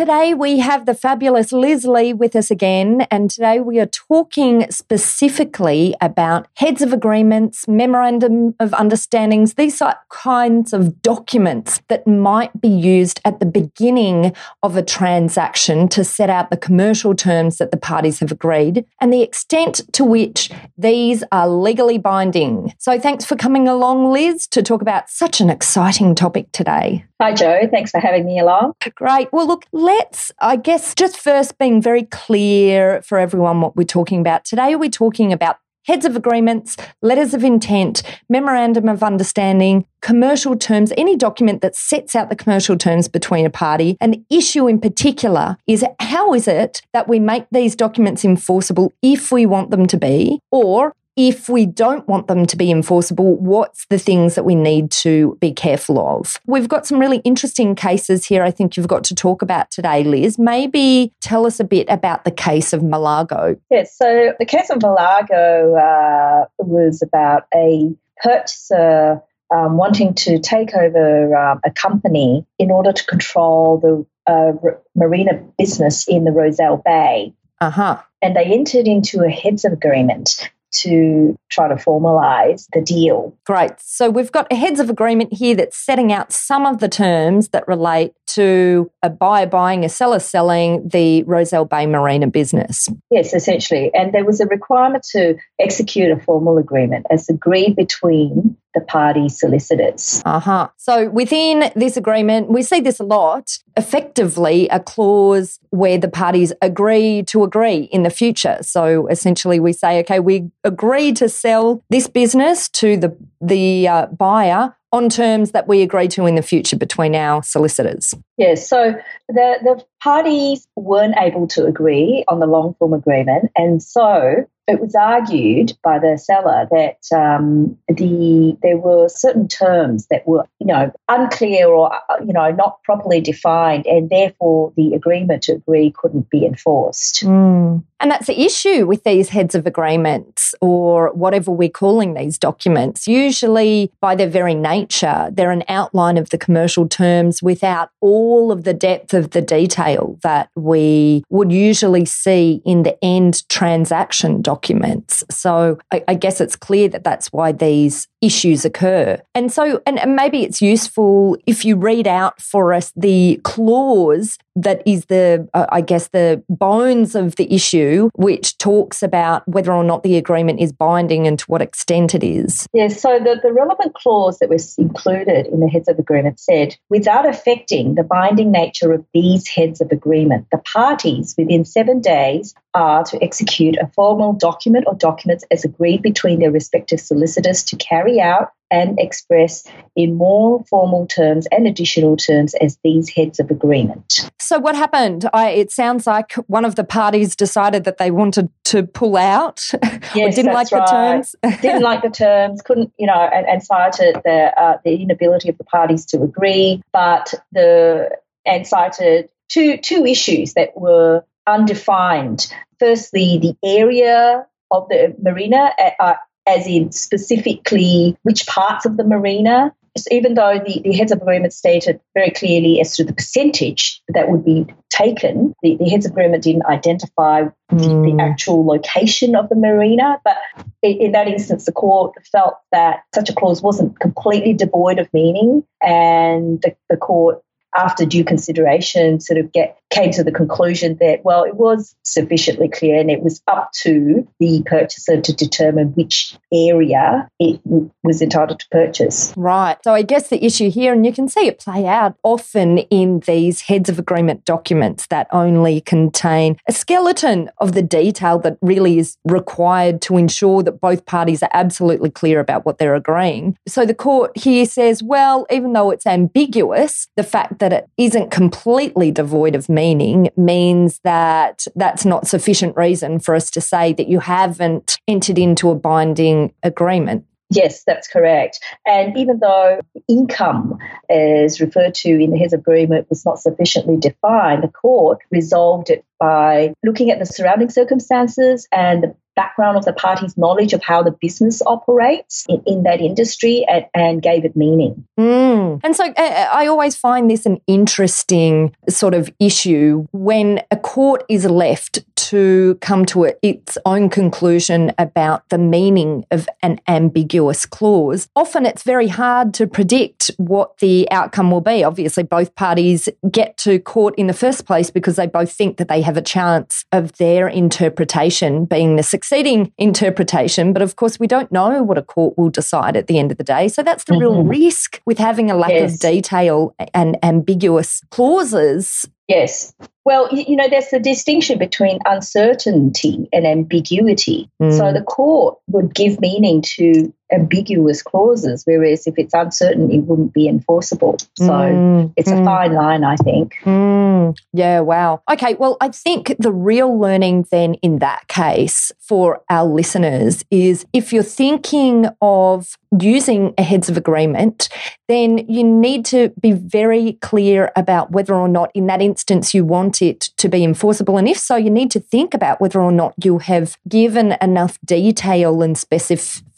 Today we have the fabulous Liz Lee with us again, and today we are talking specifically about heads of agreements, memorandum of understandings, these are kinds of documents that might be used at the beginning of a transaction to set out the commercial terms that the parties have agreed and the extent to which these are legally binding. So thanks for coming along, Liz, to talk about such an exciting topic today. Hi, Joe. Thanks for having me along. Great. Well, look, let's, I guess, just first being very clear for everyone what we're talking about. Today, we're talking about heads of agreements, letters of intent, memorandum of understanding, commercial terms, any document that sets out the commercial terms between a party. And the issue in particular is how is it that we make these documents enforceable if we want them to be, or if we don't want them to be enforceable, what's the things that we need to be careful of? We've got some really interesting cases here I think you've got to talk about today, Liz. Maybe tell us a bit about the case of Malago. Yes, so the case of Malago uh, was about a purchaser um, wanting to take over um, a company in order to control the uh, r- marina business in the Rose Bay. Uh huh. And they entered into a heads of agreement to try to formalize the deal. Great. So we've got a heads of agreement here that's setting out some of the terms that relate to a buyer buying, a seller selling the Rose Bay Marina business. Yes, essentially. And there was a requirement to execute a formal agreement as agreed between the party solicitors. Uh huh. So within this agreement, we see this a lot. Effectively, a clause where the parties agree to agree in the future. So essentially, we say, okay, we agree to sell this business to the the uh, buyer on terms that we agree to in the future between our solicitors. Yes, so the, the parties weren't able to agree on the long form agreement, and so it was argued by the seller that um, the there were certain terms that were you know unclear or uh, you know not properly defined, and therefore the agreement to agree couldn't be enforced. Mm. And that's the issue with these heads of agreements or whatever we're calling these documents. Usually, by their very nature, they're an outline of the commercial terms without all of the depth of the detail that we would usually see in the end transaction documents. So I, I guess it's clear that that's why these issues occur. And so, and, and maybe it's useful if you read out for us the clause that is the, uh, I guess, the bones of the issue, which talks about whether or not the agreement is binding and to what extent it is. Yes, so the, the relevant clause that was included in the heads of agreement said, without affecting the binding nature of these heads of agreement, the parties within seven days are to execute a formal document or documents as agreed between their respective solicitors to carry out and express in more formal terms and additional terms as these heads of agreement. So, what happened? I, it sounds like one of the parties decided that they wanted to pull out Yes, or didn't like that's the right. terms. Didn't like the terms, couldn't, you know, and, and cited the uh, the inability of the parties to agree, but the and cited two two issues that were undefined. Firstly, the area of the marina, uh, as in specifically which parts of the marina. So even though the, the heads of agreement stated very clearly as to the percentage that would be taken, the, the heads of agreement didn't identify the, the actual location of the marina. But in, in that instance, the court felt that such a clause wasn't completely devoid of meaning, and the, the court after due consideration, sort of get came to the conclusion that well, it was sufficiently clear, and it was up to the purchaser to determine which area it w- was entitled to purchase. Right. So I guess the issue here, and you can see it play out often in these heads of agreement documents that only contain a skeleton of the detail that really is required to ensure that both parties are absolutely clear about what they're agreeing. So the court here says, well, even though it's ambiguous, the fact that it isn't completely devoid of meaning means that that's not sufficient reason for us to say that you haven't entered into a binding agreement. Yes, that's correct. And even though income, as referred to in the his agreement, was not sufficiently defined, the court resolved it by looking at the surrounding circumstances and the background of the party's knowledge of how the business operates in, in that industry and, and, gave it meaning. Mm. And so uh, I always find this an interesting sort of issue when a court is left to come to a, its own conclusion about the meaning of an ambiguous clause. Often it's very hard to predict what the outcome will be. Obviously, both parties get to court in the first place because they both think that they have a chance of their interpretation being the succeeding interpretation. But of course, we don't know what a court will decide at the end of the day. So that's the mm-hmm. real risk with having a lack yes. of detail and ambiguous clauses Yes. Well, you know, there's the distinction between uncertainty and ambiguity. Mm. So the court would give meaning to ambiguous clauses, whereas if it's uncertain, it wouldn't be enforceable. So mm. it's mm. a fine line, I think. Mm. Yeah, wow. Okay, well, I think the real learning then in that case for our listeners is if you're thinking of using a heads of agreement, then you need to be very clear about whether or not in that instance you want it to be enforceable. And if so, you need to think about whether or not you have given enough detail and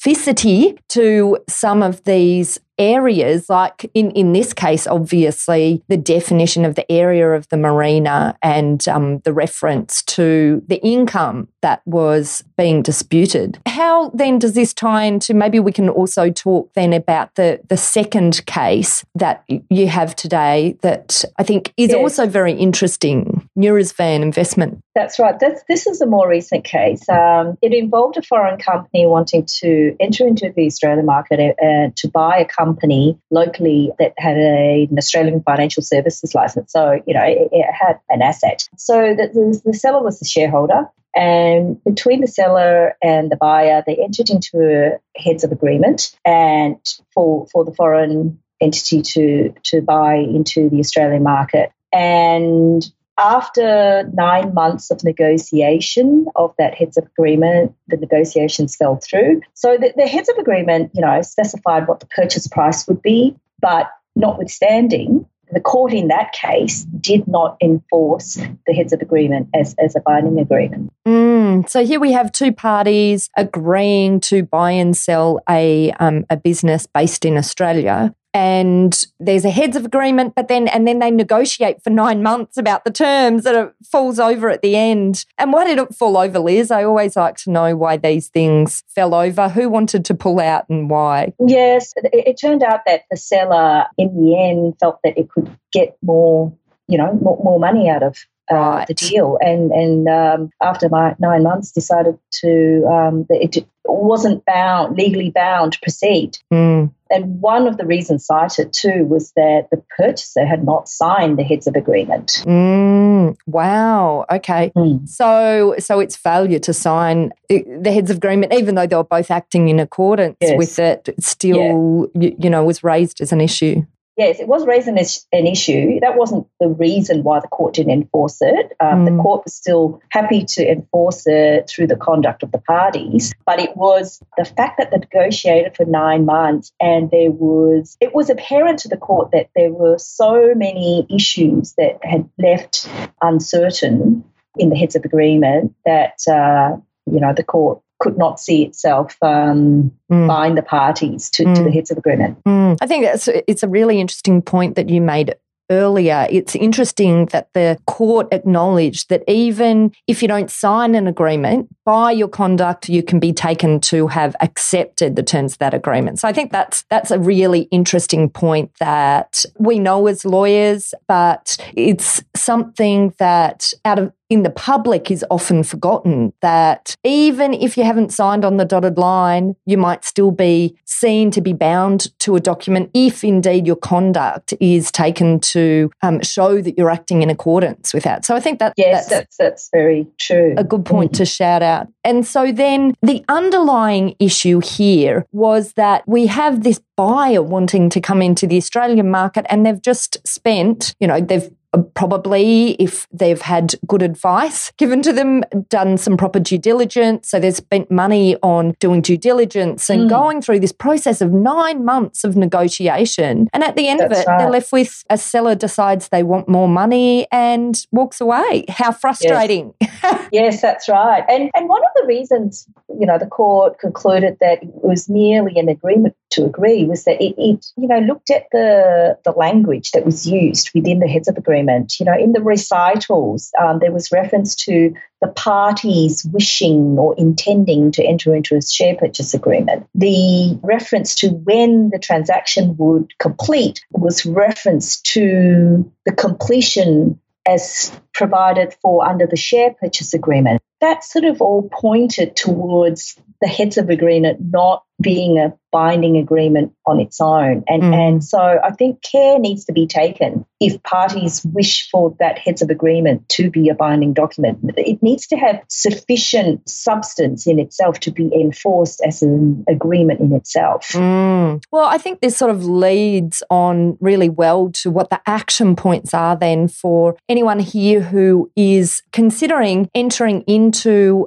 specificity to some of these areas, like in, in this case, obviously, the definition of the area of the marina and um, the reference to the income that was being disputed. How then does this tie into maybe we can also talk then about the, the second case that you have today that I think is yes. also very interesting Nurisvan investment. That's right. This is a more recent case. Um, it involved a foreign company wanting to enter into the Australian market uh, to buy a company locally that had a, an Australian financial services license. So, you know, it, it had an asset. So the, the, the seller was the shareholder. And between the seller and the buyer, they entered into a heads of agreement and for, for the foreign entity to, to buy into the Australian market. And after nine months of negotiation of that heads of agreement, the negotiations fell through. So the, the heads of agreement, you know, specified what the purchase price would be, but notwithstanding, the court in that case did not enforce the heads of agreement as, as a binding agreement. Mm, so here we have two parties agreeing to buy and sell a, um, a business based in Australia and there's a heads of agreement, but then and then they negotiate for nine months about the terms and it falls over at the end. And why did it fall over, Liz? I always like to know why these things fell over. Who wanted to pull out and why? Yes, it, it turned out that the seller in the end felt that it could get more, you know, more, more money out of right. the deal, and and um, after my nine months, decided to um, it wasn't bound legally bound to proceed. Mm. And one of the reasons cited too was that the purchaser had not signed the heads of agreement. Mm, wow. Okay. Mm. So so it's failure to sign the heads of agreement, even though they were both acting in accordance yes. with it, still yeah. you, you know was raised as an issue yes, it was raised as an issue. That wasn't the reason why the court didn't enforce it. Um, mm. The court was still happy to enforce it through the conduct of the parties, but it was the fact that they negotiated for nine months and there was, it was apparent to the court that there were so many issues that had left uncertain in the heads of agreement that, uh, you know, the court could not see itself um, mm. bind the parties to, mm. to, the mm. heads of agreement. Mm. I think that's it's a really interesting point that you made earlier, it's interesting that the court acknowledged that even if you don't sign an agreement, by your conduct, you can be taken to have accepted the terms of that agreement. So I think that's that's a really interesting point that we know as lawyers, but it's something that out of in the public is often forgotten that even if you haven't signed on the dotted line, you might still be seen to be bound to a document if indeed your conduct is taken to um, show that you're acting in accordance with that. So I think that yes, that's, that's, that's very true. A good point mm. to shout out. And so then the underlying issue here was that we have this buyer wanting to come into the Australian market and they've just spent, you know, they've probably if they've had good advice given to them, done some proper due diligence. So they've spent money on doing due diligence and mm. going through this process of nine months of negotiation. And at the end That's of it, right. they're left with a seller decides they want more money and walks away. How frustrating. Yes, yes that's right. And and one of the reasons, you know, the court concluded that it was merely an agreement to agree was that it, it you know, looked at the the language that was used within the heads of agreement. You know, in the recitals, um, there was reference to the parties wishing or intending to enter into a share purchase agreement. The reference to when the transaction would complete was reference to the completion as provided for under the share purchase agreement. That sort of all pointed towards the heads of agreement not being a binding agreement on its own. And, mm. and so I think care needs to be taken if parties wish for that heads of agreement to be a binding document. It needs to have sufficient substance in itself to be enforced as an agreement in itself. Mm. Well, I think this sort of leads on really well to what the action points are then for anyone here who is considering entering into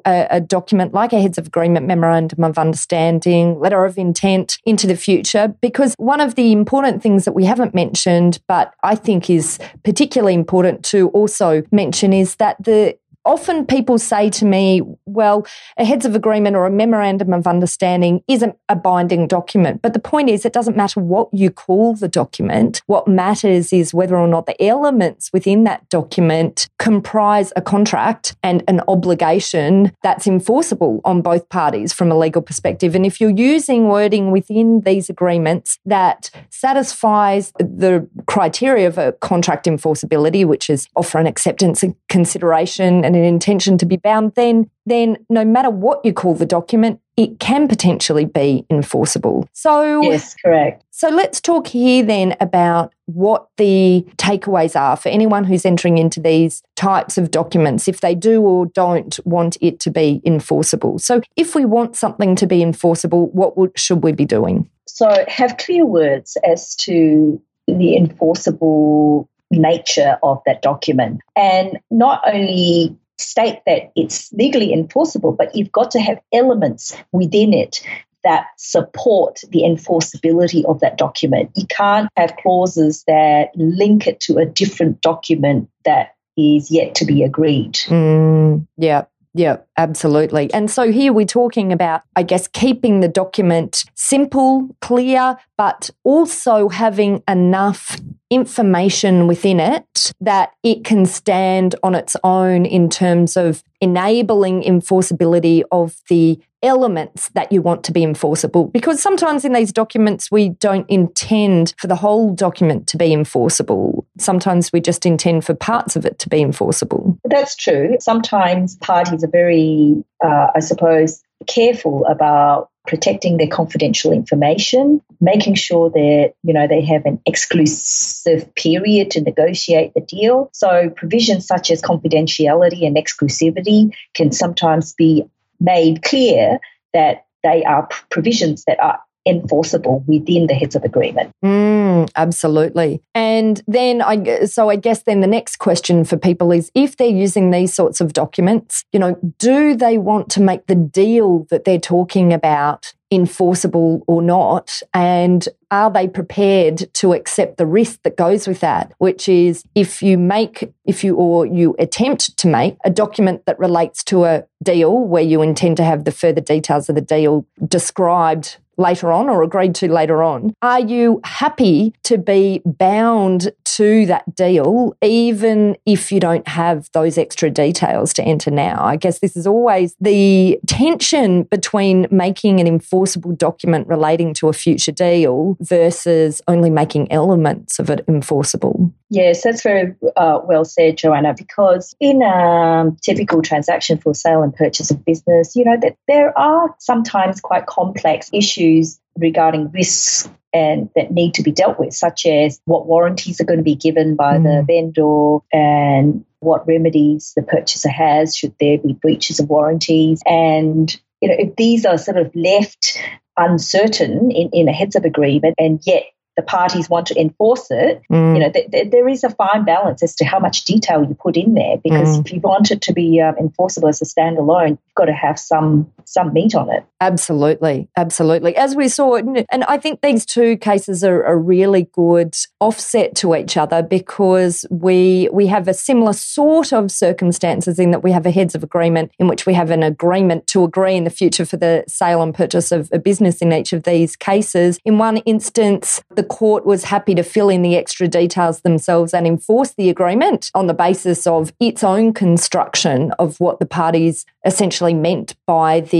a, a document like a heads of agreement memorandum of understanding letter of intent into the future. Because one of the important things that we haven't mentioned, but I think is particularly important to also mention, is that the often people say to me, well, a heads of agreement or a memorandum of understanding isn't a binding document. But the point is, it doesn't matter what you call the document. What matters is whether or not the elements within that document comprise a contract and an obligation that's enforceable on both parties from a legal perspective. And if you're using wording within these agreements that satisfies the criteria of a contract enforceability, which is offer and acceptance and consideration and an intention to be bound, then then no matter what you call the document, it can potentially be enforceable. So Yes, correct. So let's talk here then about what the takeaways are for anyone who's entering into these types of documents if they do or don't want it to be enforceable. So if we want something to be enforceable, what would, should we be doing? So have clear words as to the enforceable nature of that document and not only state that it's legally enforceable, but you've got to have elements within it that support the enforceability of that document. You can't have clauses that link it to a different document that is yet to be agreed. Mm, yeah. Yeah, absolutely. And so here we're talking about, I guess, keeping the document simple, clear, but also having enough information within it that it can stand on its own in terms of enabling enforceability of the elements that you want to be enforceable. Because sometimes in these documents, we don't intend for the whole document to be enforceable. Sometimes we just intend for parts of it to be enforceable. That's true. Sometimes parties are very, uh, I suppose, careful about protecting their confidential information, making sure that you know they have an exclusive period to negotiate the deal. So provisions such as confidentiality and exclusivity can sometimes be made clear that they are provisions that are enforceable within the heads of agreement. Mm, absolutely. And then I so I guess then the next question for people is if they're using these sorts of documents, you know, do they want to make the deal that they're talking about enforceable or not? And are they prepared to accept the risk that goes with that? Which is if you make, if you or you attempt to make a document that relates to a deal where you intend to have the further details of the deal described later on or agreed to later on, are you happy to be bound to that deal, even if you don't have those extra details to enter now? I guess this is always the tension between making an enforceable document relating to a future deal versus only making elements of it enforceable. Yes, that's very uh, well said, Joanna, because in a typical transaction for sale and purchase of business, you know, that there are sometimes quite complex issues regarding risks and that need to be dealt with, such as what warranties are going to be given by mm. the vendor and what remedies the purchaser has should there be breaches of warranties. And you know, if these are sort of left uncertain in, in a heads of agreement and yet the parties want to enforce it, mm. you know, th- th- there is a fine balance as to how much detail you put in there. Because mm. if you want it to be um, enforceable as a standalone, you've got to have some some meat on it. Absolutely, absolutely. As we saw, and I think these two cases are a really good offset to each other because we we have a similar sort of circumstances in that we have a heads of agreement in which we have an agreement to agree in the future for the sale and purchase of a business in each of these cases. In one instance, the court was happy to fill in the extra details themselves and enforce the agreement on the basis of its own construction of what the parties essentially meant by the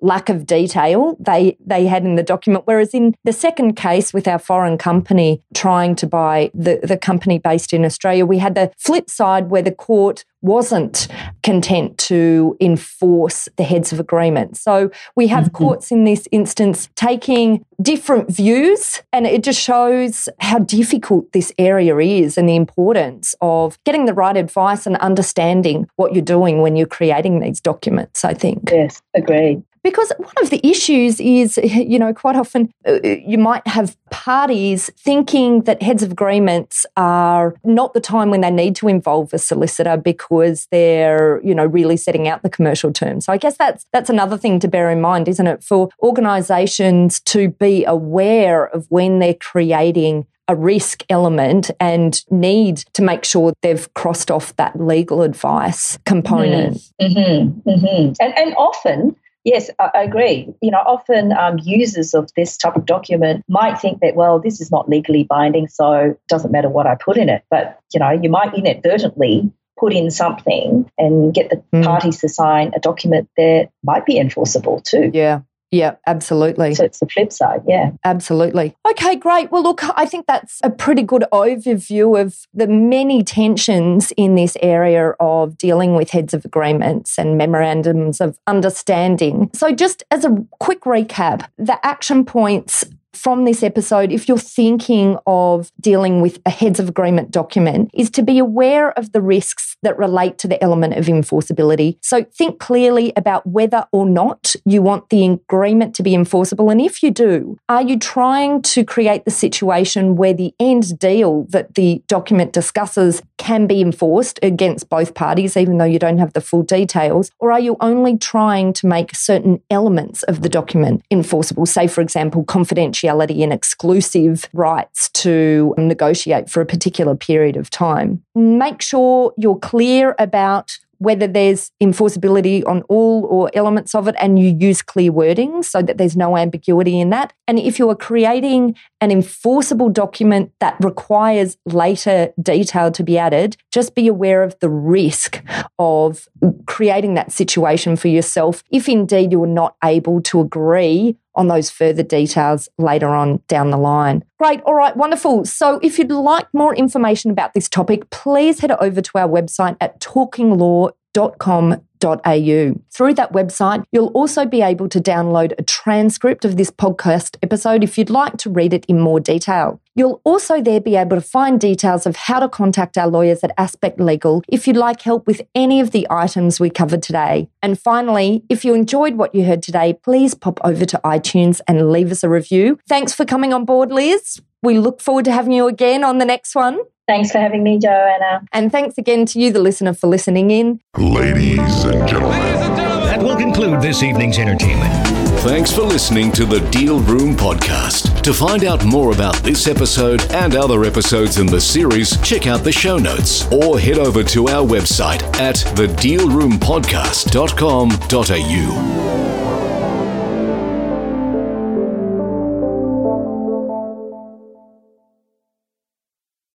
lack of detail they, they had in the document. Whereas in the second case with our foreign company trying to buy the, the company based in Australia, we had the flip side where the court wasn't content to enforce the heads of agreement. So we have mm-hmm. courts in this instance taking different views, and it just shows how difficult this area is and the importance of getting the right advice and understanding what you're doing when you're creating these documents, I think. Yes, agreed. Because one of the issues is, you know, quite often uh, you might have parties thinking that heads of agreements are not the time when they need to involve a solicitor because they're, you know, really setting out the commercial terms. So I guess that's that's another thing to bear in mind, isn't it, for organisations to be aware of when they're creating a risk element and need to make sure they've crossed off that legal advice component. Mm-hmm, mm-hmm. And, and often Yes, I agree. You know, often um, users of this type of document might think that, well, this is not legally binding, so it doesn't matter what I put in it. But, you know, you might inadvertently put in something and get the mm. parties to sign a document that might be enforceable too. Yeah. Yeah, absolutely. So it's the flip side. Yeah. Absolutely. Okay, great. Well, look, I think that's a pretty good overview of the many tensions in this area of dealing with heads of agreements and memorandums of understanding. So, just as a quick recap, the action points from this episode, if you're thinking of dealing with a heads of agreement document, is to be aware of the risks that relate to the element of enforceability. So think clearly about whether or not you want the agreement to be enforceable. And if you do, are you trying to create the situation where the end deal that the document discusses can be enforced against both parties, even though you don't have the full details? Or are you only trying to make certain elements of the document enforceable? Say, for example, confidentiality confidentiality and exclusive rights to negotiate for a particular period of time. Make sure you're clear about whether there's enforceability on all or elements of it and you use clear wording so that there's no ambiguity in that. And if you are creating an enforceable document that requires later detail to be added, just be aware of the risk of creating that situation for yourself if indeed you are not able to agree on those further details later on down the line. Great. All right. Wonderful. So if you'd like more information about this topic, please head over to our website at talkinglaw.com through that website, you'll also be able to download a transcript of this podcast episode if you'd like to read it in more detail. You'll also there be able to find details of how to contact our lawyers at Aspect Legal if you'd like help with any of the items we covered today. And finally, if you enjoyed what you heard today, please pop over to iTunes and leave us a review. Thanks for coming on board, Liz. We look forward to having you again on the next one. Thanks for having me, Joanna. And thanks again to you, the listener, for listening in. Ladies and gentlemen. That will conclude this evening's entertainment. Thanks for listening to the Deal Room Podcast. To find out more about this episode and other episodes in the series, check out the show notes or head over to our website at thedealroompodcast.com.au.